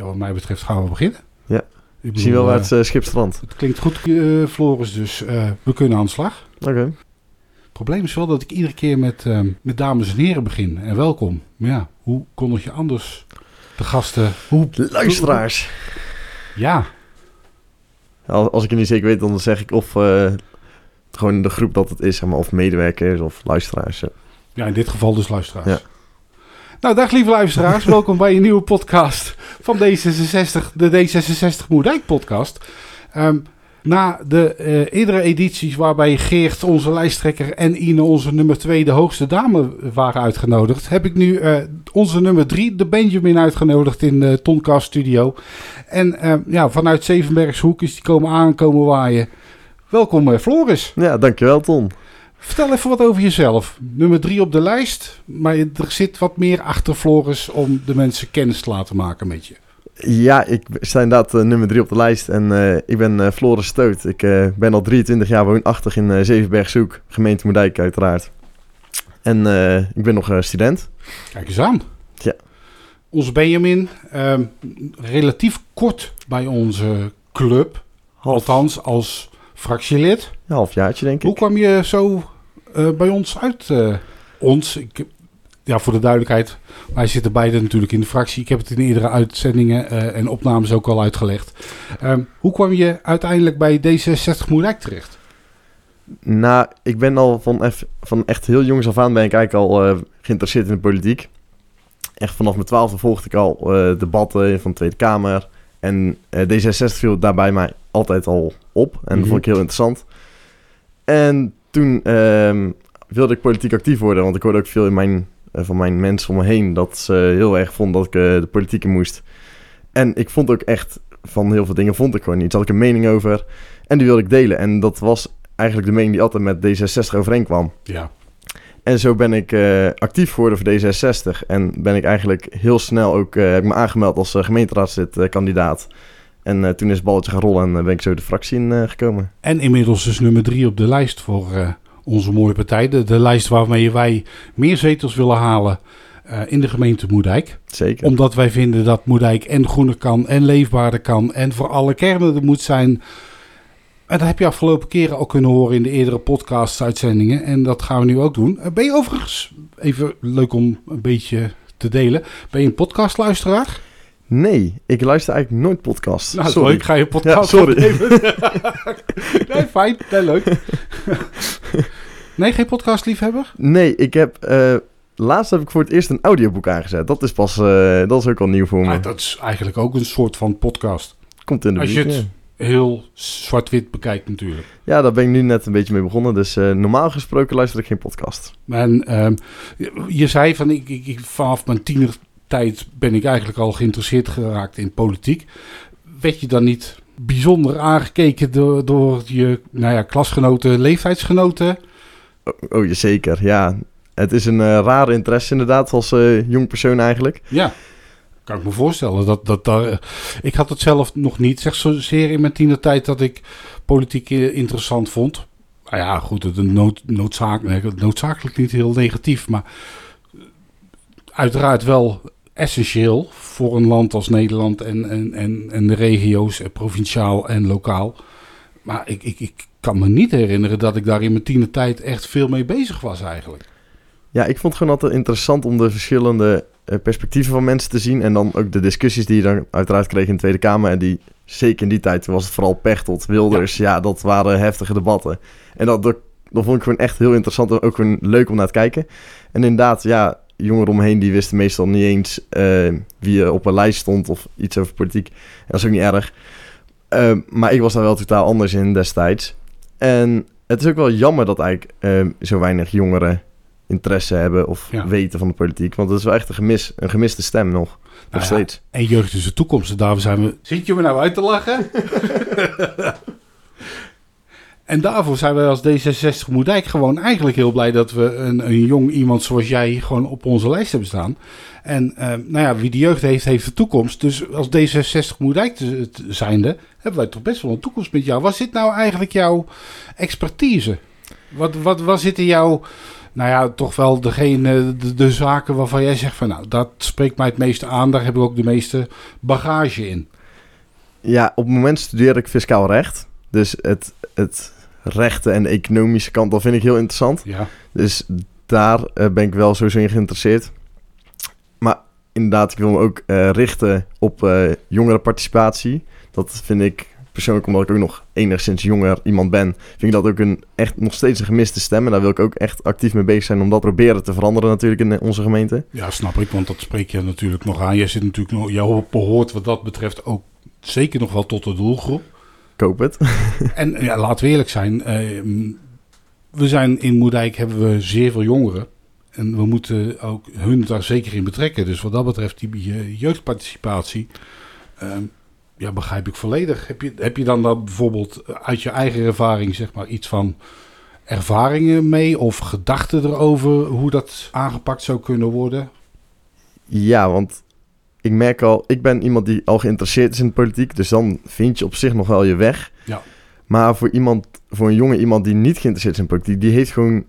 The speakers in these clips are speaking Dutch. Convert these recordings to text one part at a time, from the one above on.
Ja, wat mij betreft gaan we beginnen. Ja. Ik zie wel waar eh, het uh, schip strandt. het klinkt goed, eh, Floris, dus we kunnen aan de slag. Oké. Het probleem is wel dat ik iedere keer met, met dames en heren begin. En welkom. Maar ja, hoe kondig je anders de gasten... Hoe, Luisteraars. Ja, Als, ik het niet zeker weet, dan zeg ik of gewoon de groep dat het is, zeg maar, of medewerkers of luisteraars. ja. ja, in dit geval dus luisteraars. Ja. Nou, dag lieve luisteraars. welkom bij een nieuwe podcast van D66, de D66 Moerdijk podcast. Ehm, na de eh, eerdere edities waarbij Geert, onze lijsttrekker, en Ine, onze nummer 2, de hoogste dame waren uitgenodigd, heb ik nu eh, onze nummer 3, de Benjamin, uitgenodigd in de Toncast Studio. En eh, ja, vanuit Zevenbergshoek is die komen aankomen waaien. Welkom eh, Floris. Ja, dankjewel Ton. Vertel even wat over jezelf. Nummer 3 op de lijst, maar er zit wat meer achter Floris om de mensen kennis te laten maken met je. Ja, ik sta inderdaad eh, nummer drie op de lijst en eh, ik ben eh, Floris Stoot. Ik ben al 23 jaar woonachtig in Zevenbergzoek, gemeente Moerdijk uiteraard. En ik ben nog student. Kijk eens aan. Ja. Onze Benjamin, ehm, relatief kort bij onze club, Half, althans als fractielid. ja, halfjaartje denk Hoe ik. kwam je zo eh, bij ons uit? eh, ons, ik, ja, voor de duidelijkheid, wij zitten beide natuurlijk in de fractie. Ik heb het in eerdere uitzendingen eh, en opnames ook al uitgelegd. Ehm, hoe kwam je uiteindelijk bij D66 Moerdijk terecht? Nou, ik ben al van, eff- van echt heel jongs af aan ben ik eigenlijk al geïnteresseerd in de politiek. Echt vanaf mijn twaalfde volgde ik al debatten van de Tweede Kamer. En eh, D66 viel daarbij mij altijd al op. En Mhm. dat vond ik heel interessant. En toen ehm, wilde ik politiek actief worden. Want ik hoorde ook veel in mijn, eh, van mijn mensen om me heen dat ze heel erg vonden dat ik eh, de politiek in moest. En ik vond ook echt van heel veel dingen vond ik gewoon iets. Had ik een mening over. En die wilde ik delen. En dat was eigenlijk de mening die altijd met D66 overeenkwam. Ja. En zo ben ik eh, actief geworden voor D66. En ben ik eigenlijk heel snel ook heb ik me aangemeld als uh, gemeenteraadslid-kandidaat. En eh, toen is het balletje gaan rollen en eh, ben ik zo de fractie in eh, gekomen. En inmiddels dus nummer drie op de lijst voor onze mooie partij. De, de lijst waarmee wij meer zetels willen halen in de gemeente Moerdijk. Zeker. Omdat wij vinden dat Moerdijk en groener kan en leefbaarder kan. En voor alle kernen er moet zijn. En dat heb je afgelopen keren al kunnen horen in de eerdere podcast-uitzendingen. En dat gaan we nu ook doen. Ben je overigens, even leuk om een beetje te delen. Ben je een podcastluisteraar? Nee, ik luister eigenlijk nooit podcasts. Nou, Sorry. leuk. Ga je podcast Ja, sorry. nee, fijn. Nee, leuk. nee, geen podcastliefhebber? Nee, ik heb... eh, laatst heb ik voor het eerst een audioboek aangezet. Dat is pas... eh, dat is ook al nieuw voor me. Dat is eigenlijk ook een soort van podcast. Komt in de Als je het ja. heel zwart-wit bekijkt natuurlijk. Ja, daar ben ik nu net een beetje mee begonnen. Dus eh, normaal gesproken luister ik geen podcast. En ehm, je- zei van ik, ik, ik- vanaf mijn tienertijd ben ik eigenlijk al geïnteresseerd geraakt in politiek. Werd je dan niet bijzonder aangekeken door, door je nou ja, klasgenoten, leeftijdsgenoten? Oh, oh zeker. Ja, het is een eh, rare interesse inderdaad als eh, jong persoon eigenlijk. Ja, kan ik me voorstellen. Dat, dat, daar- ik had het zelf nog niet, zeg zozeer in mijn tienertijd, dat ik politiek eh, interessant vond. Nou ja, goed, het nood, noodzakelijk, niet heel negatief, maar eh, uiteraard wel essentieel voor een land als Nederland en, en, en, en de regio's, eh, provinciaal en lokaal. Maar ik, ik, ik kan me niet herinneren dat ik daar in mijn tienertijd echt veel mee bezig was eigenlijk. Ja, ik vond het gewoon altijd interessant om de verschillende eh, perspectieven van mensen te zien. En dan ook de discussies die je dan uiteraard kreeg in de Tweede Kamer. En die, zeker in die tijd, was het vooral Pechtold, Wilders. Ja, dat waren heftige debatten. En dat, dat, dat vond ik gewoon echt heel interessant en ook gewoon leuk om naar te kijken. En inderdaad, ja, jongeren omheen die wisten meestal niet eens eh, wie er op een lijst stond of iets over politiek. En dat is ook niet erg. Eh, maar ik was daar wel totaal anders in destijds. En het is ook wel jammer dat eigenlijk eh, zo weinig jongeren interesse hebben of Ja. weten van de politiek. Want het is wel echt een, gemis, een gemiste stem nog. Nog Nou ja, steeds. En jeugd is de toekomst. En daarvoor zijn we. Zit je me nou uit te lachen? en daarvoor zijn wij als D66 Moerdijk gewoon eigenlijk heel blij dat we een, een jong iemand zoals jij gewoon op onze lijst hebben staan. En eh, nou ja, wie de jeugd heeft, heeft de toekomst. Dus als D66 Moerdijk te, te zijnde, hebben wij toch best wel een toekomst met jou. Wat zit nou eigenlijk jouw expertise? Wat, wat, zit in jouw nou ja, toch wel degene, de, de zaken waarvan jij zegt van nou, dat spreekt mij het meeste aan. Daar heb ik ook de meeste bagage in. Ja, op het moment studeer ik fiscaal recht. Dus het, het rechten en de economische kant, dat vind ik heel interessant. Ja. Dus daar eh, ben ik wel sowieso in geïnteresseerd. Maar inderdaad, ik wil me ook eh, richten op uh, jongerenparticipatie. Dat vind ik persoonlijk, omdat ik ook nog enigszins jonger iemand ben, vind ik dat ook een, echt nog steeds een gemiste stem. En daar wil ik ook echt actief mee bezig zijn om dat proberen te veranderen natuurlijk in onze gemeente. Ja, snap ik, want dat spreek je natuurlijk nog aan. Jij zit natuurlijk nog, jou behoort wat dat betreft ook zeker nog wel tot de doelgroep. Ik hoop het. en ja, laten we eerlijk zijn, uh, we zijn in Moerdijk hebben we zeer veel jongeren. En we moeten ook hun daar zeker in betrekken. Dus wat dat betreft, die jeugdparticipatie, uh, ja, begrijp ik volledig. Heb je, heb je dan, dan bijvoorbeeld uit je eigen ervaring, zeg maar, iets van ervaringen mee of gedachten erover hoe dat aangepakt zou kunnen worden? Ja, want ik merk al, ik ben iemand die al geïnteresseerd is in de politiek, dus dan vind je op zich nog wel je weg. Ja. Maar voor iemand, voor een jonge iemand die niet geïnteresseerd is in politiek, die heeft gewoon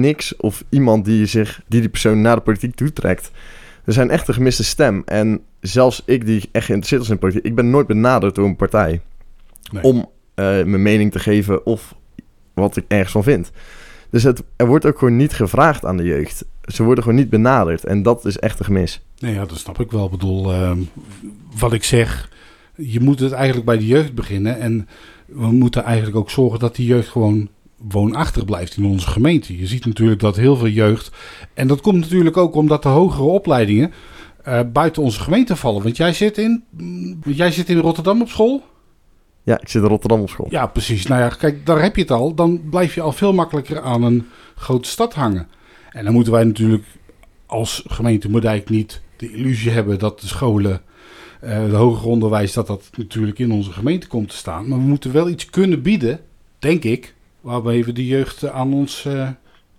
niks of iemand die zich, die die persoon naar de politiek toetrekt. Er zijn echt een gemiste stem. En zelfs ik die echt geïnteresseerd was in politiek, ik ben nooit benaderd door een partij Nee. om eh, mijn mening te geven of wat ik ergens van vind. Dus het, er wordt ook gewoon niet gevraagd aan de jeugd. Ze worden gewoon niet benaderd. En dat is echt een gemis. Nee, ja, dat snap ik wel. Ik bedoel, ehm, wat ik zeg, je moet het eigenlijk bij de jeugd beginnen. En we moeten eigenlijk ook zorgen dat die jeugd gewoon woonachtig blijft in onze gemeente. Je ziet natuurlijk dat heel veel jeugd... En dat komt natuurlijk ook omdat de hogere opleidingen eh, buiten onze gemeente vallen. Want jij zit in, mm, jij zit in Rotterdam op school? Ja, ik zit in Rotterdam op school. Ja, precies. Nou ja, kijk, daar heb je het al. Dan blijf je al veel makkelijker aan een grote stad hangen. En dan moeten wij natuurlijk als gemeente Moerdijk niet de illusie hebben dat de scholen, uh, de hoger onderwijs, dat dat natuurlijk in onze gemeente komt te staan. Maar we moeten wel iets kunnen bieden, denk ik, waarbij we de jeugd aan ons uh,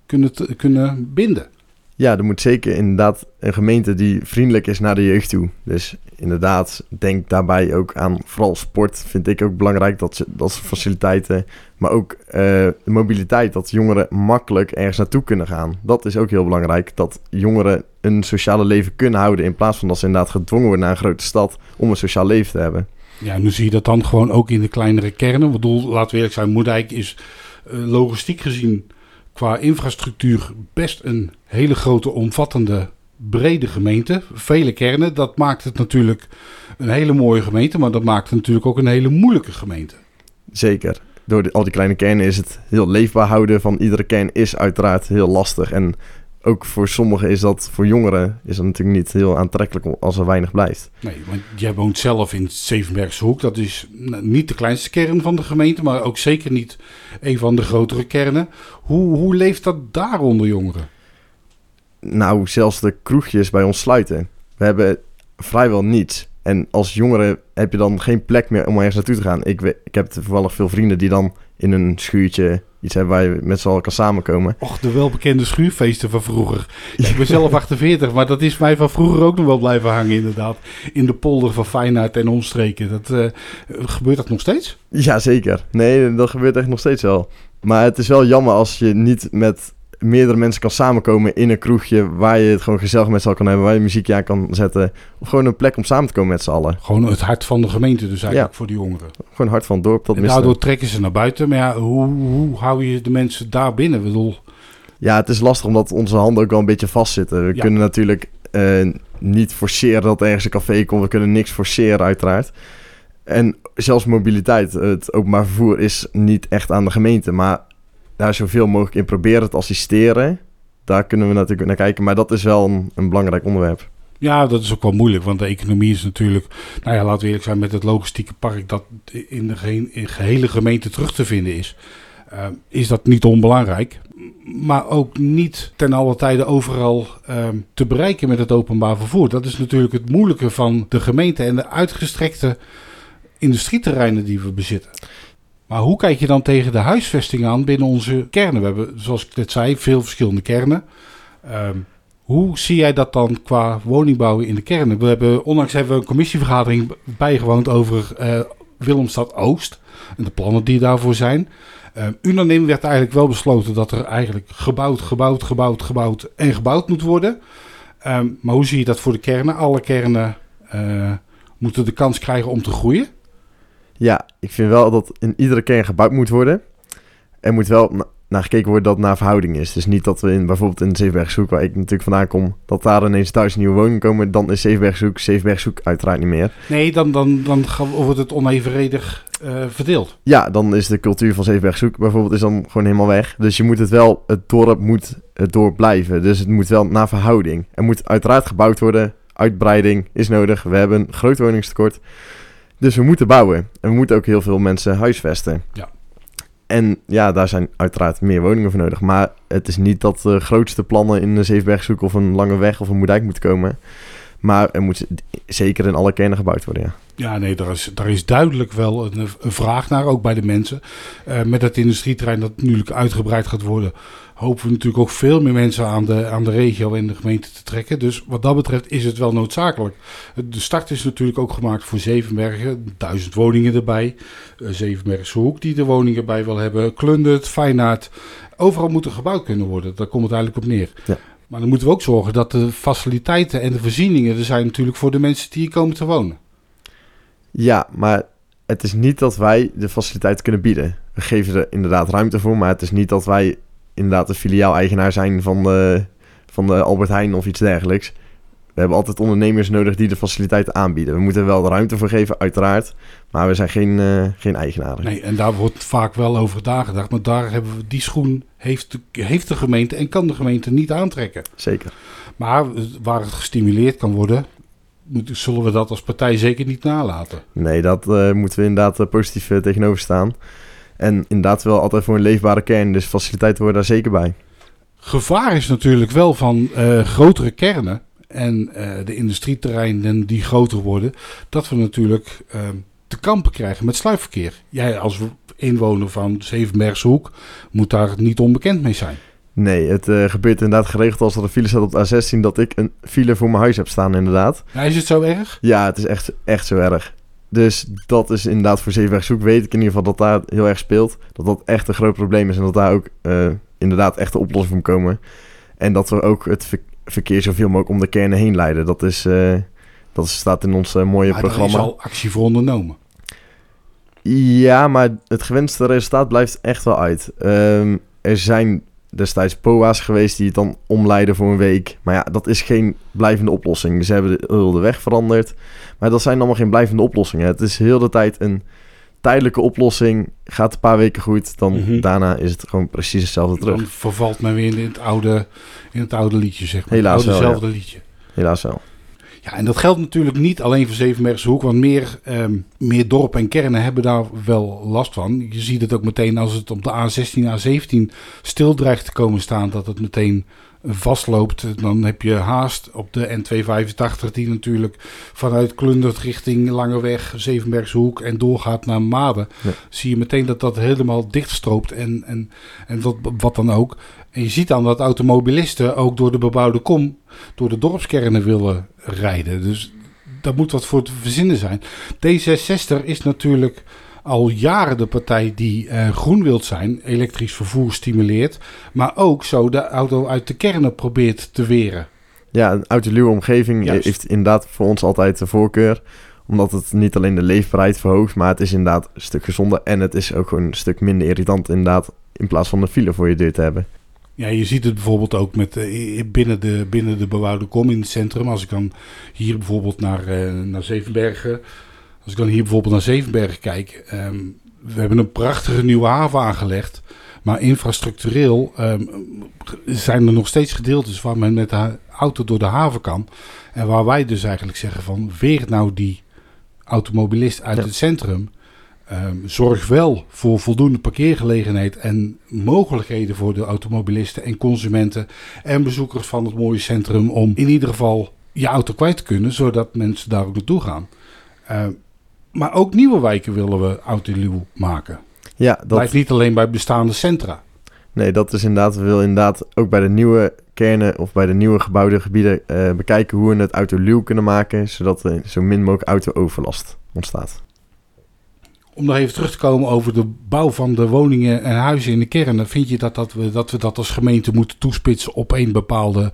kunnen, kunnen binden. Ja, er moet zeker inderdaad een gemeente die vriendelijk is naar de jeugd toe. Dus inderdaad, denk daarbij ook aan vooral sport. Vind ik ook belangrijk dat ze, dat ze faciliteiten, maar ook uh, de mobiliteit, dat jongeren makkelijk ergens naartoe kunnen gaan. Dat is ook heel belangrijk. Dat jongeren een sociale leven kunnen houden in plaats van dat ze inderdaad gedwongen worden naar een grote stad om een sociaal leven te hebben. Ja, nu zie je dat dan gewoon ook in de kleinere kernen. Ik bedoel, laten we eerlijk zijn, Moerdijk is uh, logistiek gezien qua infrastructuur best een hele grote, omvattende, brede gemeente. Vele kernen. Dat maakt het natuurlijk een hele mooie gemeente, maar dat maakt het natuurlijk ook een hele moeilijke gemeente. Zeker. Door al die kleine kernen is het heel leefbaar houden van iedere kern is uiteraard heel lastig. En ook voor sommigen is dat, voor jongeren, is dat natuurlijk niet heel aantrekkelijk als er weinig blijft. Nee, want jij woont zelf in Zevenbergse Hoek. Dat is niet de kleinste kern van de gemeente, maar ook zeker niet een van de grotere kernen. Hoe, hoe leeft dat daar onder jongeren? Nou, zelfs de kroegjes bij ons sluiten. We hebben vrijwel niets. En als jongere heb je dan geen plek meer om ergens naartoe te gaan. Ik, ik heb toevallig veel vrienden die dan in een schuurtje iets hebben waar je met z'n allen kan samenkomen. Och, de welbekende schuurfeesten van vroeger. Ik ben zelf 48, maar dat is mij van vroeger ook nog wel blijven hangen inderdaad. In de polder van Feyenoord en omstreken. Dat, uh, gebeurt dat nog steeds? Ja, zeker. Nee, dat gebeurt echt nog steeds wel. Maar het is wel jammer als je niet met meerdere mensen kan samenkomen in een kroegje waar je het gewoon gezellig met z'n allen kan hebben, waar je muziekje aan kan zetten. Of gewoon een plek om samen te komen met z'n allen. Gewoon het hart van de gemeente dus eigenlijk ja. voor die jongeren. Gewoon het hart van het dorp. Dat en daardoor trekken ze naar buiten. Maar ja, hoe, hoe hou je de mensen daar binnen? Ik bedoel... Ja, het is lastig omdat onze handen ook wel een beetje vastzitten. We ja. kunnen natuurlijk uh, niet forceren dat er ergens een café komt. We kunnen niks forceren uiteraard. En zelfs mobiliteit, het openbaar vervoer is niet echt aan de gemeente. Maar daar zoveel mogelijk in proberen te assisteren. Daar kunnen we natuurlijk naar kijken. Maar dat is wel een, een, belangrijk onderwerp. Ja, dat is ook wel moeilijk. Want de economie is natuurlijk... Nou ja, laten we eerlijk zijn met het logistieke park... dat in de in gehele gemeente terug te vinden is. Uh, is dat niet onbelangrijk. Maar ook niet ten alle tijde overal uh, te bereiken met het openbaar vervoer. Dat is natuurlijk het moeilijke van de gemeente... en de uitgestrekte industrieterreinen die we bezitten. Maar hoe kijk je dan tegen de huisvesting aan binnen onze kernen? We hebben, zoals ik net zei, veel verschillende kernen. Um, hoe zie jij dat dan qua woningbouwen in de kernen? We hebben, onlangs hebben we een commissievergadering bijgewoond over uh, Willemstad Oost en de plannen die daarvoor zijn. Uh, unaniem werd eigenlijk wel besloten dat er eigenlijk gebouwd, gebouwd, gebouwd, gebouwd en gebouwd moet worden. Ehm, maar hoe zie je dat voor de kernen? Alle kernen uh, moeten de kans krijgen om te groeien. Ja, ik vind wel dat in iedere kern gebouwd moet worden. Er moet wel naar gekeken worden dat het naar verhouding is. Dus niet dat we in, bijvoorbeeld in Zevenbergzoek, waar ik natuurlijk vandaan kom, dat daar ineens duizend nieuwe woningen komen. Dan is Zevenbergzoek, Zevenbergzoek uiteraard niet meer. Nee, dan, dan, dan wordt het onevenredig uh, verdeeld. Ja, dan is de cultuur van Zevenbergzoek bijvoorbeeld is dan gewoon helemaal weg. Dus je moet het wel, het dorp moet het dorp blijven. Dus het moet wel naar verhouding. Er moet uiteraard gebouwd worden. Uitbreiding is nodig. We hebben een groot woningstekort. Dus we moeten bouwen. En we moeten ook heel veel mensen huisvesten. Ja. En ja, daar zijn uiteraard meer woningen voor nodig. Maar het is niet dat de grootste plannen in een Zevenbergzoek of een Lange Weg of een Moerdijk moeten komen. Maar er moet zeker in alle kernen gebouwd worden, ja. Ja, nee, daar is, daar is duidelijk wel een, een vraag naar, ook bij de mensen. Uh, met het industrieterrein dat natuurlijk uitgebreid gaat worden, hopen we natuurlijk ook veel meer mensen aan de, aan de regio en de gemeente te trekken. Dus wat dat betreft is het wel noodzakelijk. De start is natuurlijk ook gemaakt voor Zevenbergen, duizend woningen erbij. Uh, Zevenbergse Hoek die de woningen bij wil hebben, Klundert, Feyenaard. Overal moet er gebouwd kunnen worden, daar komt het eigenlijk op neer. Ja. Maar dan moeten we ook zorgen dat de faciliteiten en de voorzieningen er zijn natuurlijk voor de mensen die hier komen te wonen. Ja, maar het is niet dat wij de faciliteiten kunnen bieden. We geven er inderdaad ruimte voor, maar het is niet dat wij inderdaad de filiaal-eigenaar zijn van de, van de Albert Heijn of iets dergelijks. We hebben altijd ondernemers nodig die de faciliteiten aanbieden. We moeten er wel de ruimte voor geven, uiteraard. Maar we zijn geen, uh, geen eigenaren. Nee, en daar wordt vaak wel over nagedacht. Maar daar hebben we die schoen heeft de, heeft de gemeente en kan de gemeente niet aantrekken. Zeker. Maar waar het gestimuleerd kan worden, zullen we dat als partij zeker niet nalaten. Nee, dat uh, moeten we inderdaad uh, positief uh, tegenover staan. En inderdaad wel altijd voor een leefbare kern. Dus faciliteiten worden daar zeker bij. Gevaar is natuurlijk wel van grotere kernen en de industrieterreinen die groter worden, dat we natuurlijk te kampen krijgen met sluipverkeer. Jij als inwoner van Zevenbergse Hoek moet daar niet onbekend mee zijn. Nee, het uh, gebeurt inderdaad geregeld als er een file staat op de A16 dat ik een file voor mijn huis heb staan inderdaad. Ja, is het zo erg? Ja, het is echt, echt zo erg. Dus dat is inderdaad voor Zevenbergzoek weet ik in ieder geval dat daar heel erg speelt. Dat dat echt een groot probleem is en dat daar ook uh, inderdaad echt een oplossing voor komen. En dat we ook het verkeer zoveel mogelijk om de kernen heen leiden. Dat, is, uh, dat staat in ons mooie maar programma. Er is al actie voor ondernomen. Ja, maar het gewenste resultaat blijft echt wel uit. Um, er zijn destijds POA's geweest die het dan omleiden voor een week. Maar ja, dat is geen blijvende oplossing. Ze hebben heel de weg veranderd. Maar dat zijn allemaal geen blijvende oplossingen. Het is heel de tijd een tijdelijke oplossing. Gaat een paar weken goed, dan Mhm. daarna is het gewoon precies hetzelfde terug. Dan vervalt men weer in het oude, in het oude liedje, zeg maar. Helaas het oude wel, zelfde liedje. Helaas wel. Ja, en dat geldt natuurlijk niet alleen voor Zevenbergse Hoek, want meer, ehm, meer dorpen en kernen hebben daar wel last van. Je ziet het ook meteen als het op de A16, A17 stil dreigt te komen staan, dat het meteen vastloopt. Dan heb je haast op de N285, die natuurlijk vanuit Klundert richting Langeweg, Zevenbergse Hoek en doorgaat naar Maden. Ja. Zie je meteen dat dat helemaal dichtstroopt en, en, en wat, wat dan ook. En je ziet dan dat automobilisten ook door de bebouwde kom, door de dorpskernen willen rijden. Dus daar moet wat voor te verzinnen zijn. D66 is natuurlijk al jaren de partij die eh, groen wilt zijn, elektrisch vervoer stimuleert, maar ook zo de auto uit de kernen probeert te weren. Ja, een autoluwe omgeving Juist. heeft inderdaad voor ons altijd de voorkeur. Omdat het niet alleen de leefbaarheid verhoogt, maar het is inderdaad een stuk gezonder. En het is ook gewoon een stuk minder irritant inderdaad, in plaats van een file voor je deur te hebben. Ja, je ziet het bijvoorbeeld ook met, eh, binnen, de, binnen de bebouwde kom in het centrum. Als ik dan hier bijvoorbeeld naar, eh, naar Zevenbergen, als ik dan hier bijvoorbeeld naar Zevenbergen kijk. ehm, we hebben een prachtige nieuwe haven aangelegd. Maar infrastructureel ehm, zijn er nog steeds gedeeltes waar men met de auto door de haven kan. En waar wij dus eigenlijk zeggen van, weer nou die automobilist uit Ja. het centrum. Ehm, zorg wel voor voldoende parkeergelegenheid en mogelijkheden voor de automobilisten en consumenten en bezoekers van het mooie centrum om in ieder geval je auto kwijt te kunnen, zodat mensen daar ook naartoe gaan. Maar ook nieuwe wijken willen we autoluw maken. Ja, dat, Blijft niet alleen bij bestaande centra. nee, dat is inderdaad, we willen inderdaad ook bij de nieuwe kernen of bij de nieuwe gebouwde gebieden eh, bekijken hoe we het autoluw kunnen maken, zodat er zo min mogelijk auto-overlast ontstaat. Om nog even terug te komen over de bouw van de woningen en huizen in de kernen. Vind je dat, dat, we, dat we dat als gemeente moeten toespitsen op een bepaalde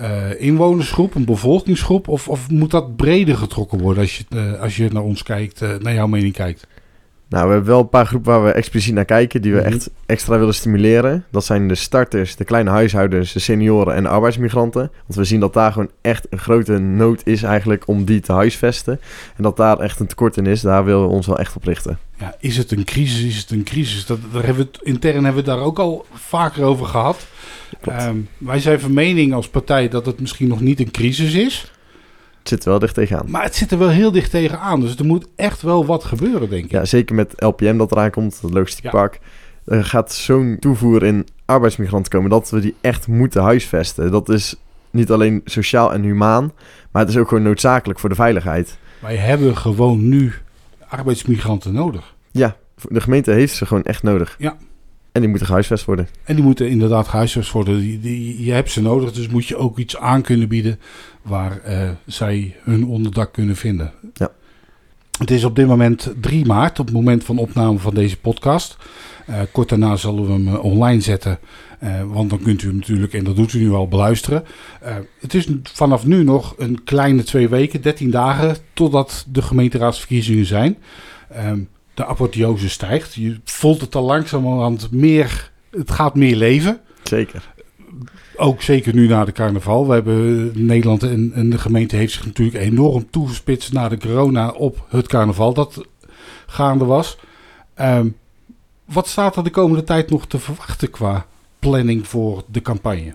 uh, inwonersgroep, een bevolkingsgroep? Of, of moet dat breder getrokken worden als je, uh, als je naar ons kijkt, uh, naar jouw mening kijkt? Nou, we hebben wel een paar groepen waar we expliciet naar kijken, die we -hmm. echt extra willen stimuleren. Dat zijn de starters, de kleine huishoudens, de senioren en de arbeidsmigranten. Want we zien dat daar gewoon echt een grote nood is eigenlijk om die te huisvesten. En dat daar echt een tekort in is, daar willen we ons wel echt op richten. Ja, is het een crisis? Is het een crisis? Dat, daar hebben we, intern hebben we het daar ook al vaker over gehad. Um, wij zijn van mening als partij dat het misschien nog niet een crisis is. Het zit wel dicht tegenaan. Maar het zit er wel heel dicht tegenaan. Dus er moet echt wel wat gebeuren, denk ik. Ja, zeker met LPM dat eraan komt, het logistiek park. Er gaat zo'n toevoer in arbeidsmigranten komen dat we die echt moeten huisvesten. Dat is niet alleen sociaal en humaan, maar het is ook gewoon noodzakelijk voor de veiligheid. Wij hebben gewoon nu arbeidsmigranten nodig. Ja, de gemeente heeft ze gewoon echt nodig. Ja. En die moeten gehuisvest worden. En die moeten inderdaad gehuisvest worden. Die, die, je hebt ze nodig, dus moet je ook iets aan kunnen bieden waar uh, zij hun onderdak kunnen vinden. Ja. Het is op dit moment 3 maart, op het moment van opname van deze podcast. Uh, kort daarna zullen we hem online zetten. Uh, want dan kunt u hem natuurlijk, en dat doet u nu al, beluisteren. het is vanaf nu nog een kleine twee weken, 13 dagen, totdat de gemeenteraadsverkiezingen zijn. Ehm, de apotheose stijgt. Je voelt het al langzamerhand meer. Het gaat meer leven. Zeker. Ook zeker nu na de carnaval. We hebben Nederland en, en de gemeente heeft zich natuurlijk enorm toegespitst na de corona op het carnaval dat gaande was. Um, wat staat er de komende tijd nog te verwachten qua planning voor de campagne?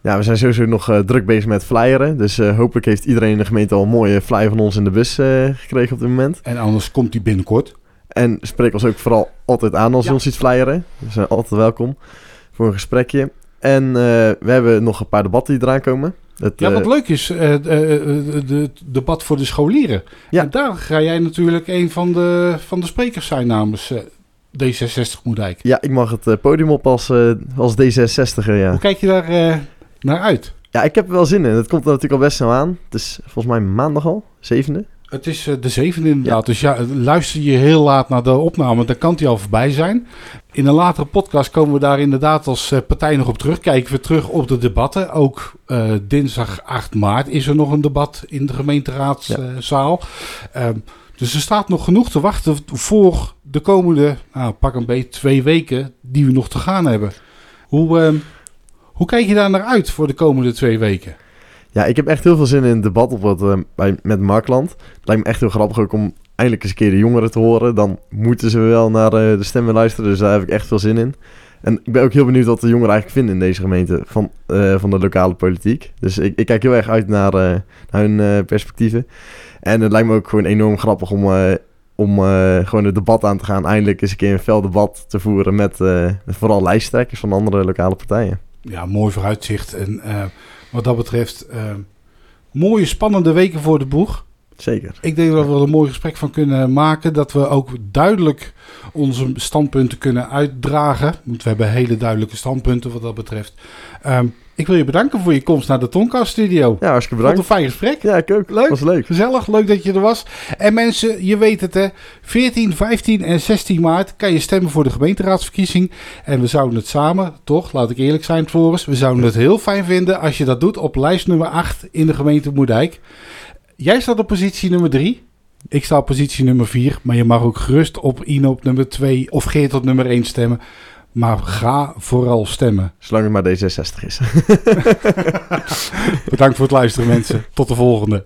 Ja, we zijn sowieso nog uh, druk bezig met flyeren. Dus uh, hopelijk heeft iedereen in de gemeente al een mooie flyer van ons in de bus uh, gekregen op dit moment. En anders komt die binnenkort. En spreek ons ook vooral altijd aan als ja. je ons iets flyeren. We zijn altijd welkom voor een gesprekje. En uh, we hebben nog een paar debatten die eraan komen. Het, ja, wat uh, leuk is, uh, het debat voor de scholieren. Ja. En daar ga jij natuurlijk een van de, van de sprekers zijn namens D66 Moedijk. Ja, ik mag het podium op als, als D66er, ja. Hoe kijk je daar naar uit? Ja, ik heb er wel zin in. Het komt er natuurlijk al best snel aan. Het is volgens mij maandag al, zevende. Het is de zevende inderdaad. Ja. Dus ja, luister je heel laat naar de opname, dan kan die al voorbij zijn. In een latere podcast komen we daar inderdaad als partij nog op terug. Kijken we terug op de debatten. Ook uh, dinsdag 8 maart is er nog een debat in de gemeenteraadszaal. Ja. Um, dus er staat nog genoeg te wachten voor de komende, nou, pak een beetje twee weken die we nog te gaan hebben. Hoe, um, hoe kijk je daar naar uit voor de komende twee weken? Ja, ik heb echt heel veel zin in het debat op wat, uh, bij, met Markland. Het lijkt me echt heel grappig ook om eindelijk eens een keer de jongeren te horen. Dan moeten ze wel naar uh, de stemmen luisteren, dus daar heb ik echt veel zin in. En ik ben ook heel benieuwd wat de jongeren eigenlijk vinden in deze gemeente van, uh, van de lokale politiek. Dus ik, ik kijk heel erg uit naar, naar hun perspectieven. En het lijkt me ook gewoon enorm grappig om, om gewoon het debat aan te gaan. Eindelijk eens een keer een fel debat te voeren met, met vooral lijsttrekkers van andere lokale partijen. Ja, mooi vooruitzicht en wat dat betreft, mooie spannende weken voor de boeg. Zeker. Ik denk dat we er een mooi gesprek van kunnen maken. Dat we ook duidelijk onze standpunten kunnen uitdragen. Want we hebben hele duidelijke standpunten wat dat betreft. Um, ik wil je bedanken voor je komst naar de Tonka Studio. Ja, hartstikke bedankt. Wat een fijn gesprek. Ja, ik ook. Leuk. Was leuk. Gezellig. Leuk dat je er was. En mensen, je weet het hè. 14, 15 en 16 maart kan je stemmen voor de gemeenteraadsverkiezing. En we zouden het samen, toch, laat ik eerlijk zijn Floris. We zouden het heel fijn vinden als je dat doet op lijst nummer 8 in de gemeente Moerdijk. Jij staat op positie nummer 3. Ik sta op positie nummer 4. Maar je mag ook gerust op Ino op nummer 2 of Geert op nummer 1 stemmen. Maar ga vooral stemmen. Zolang het maar D66 is. Bedankt voor het luisteren mensen. Tot de volgende.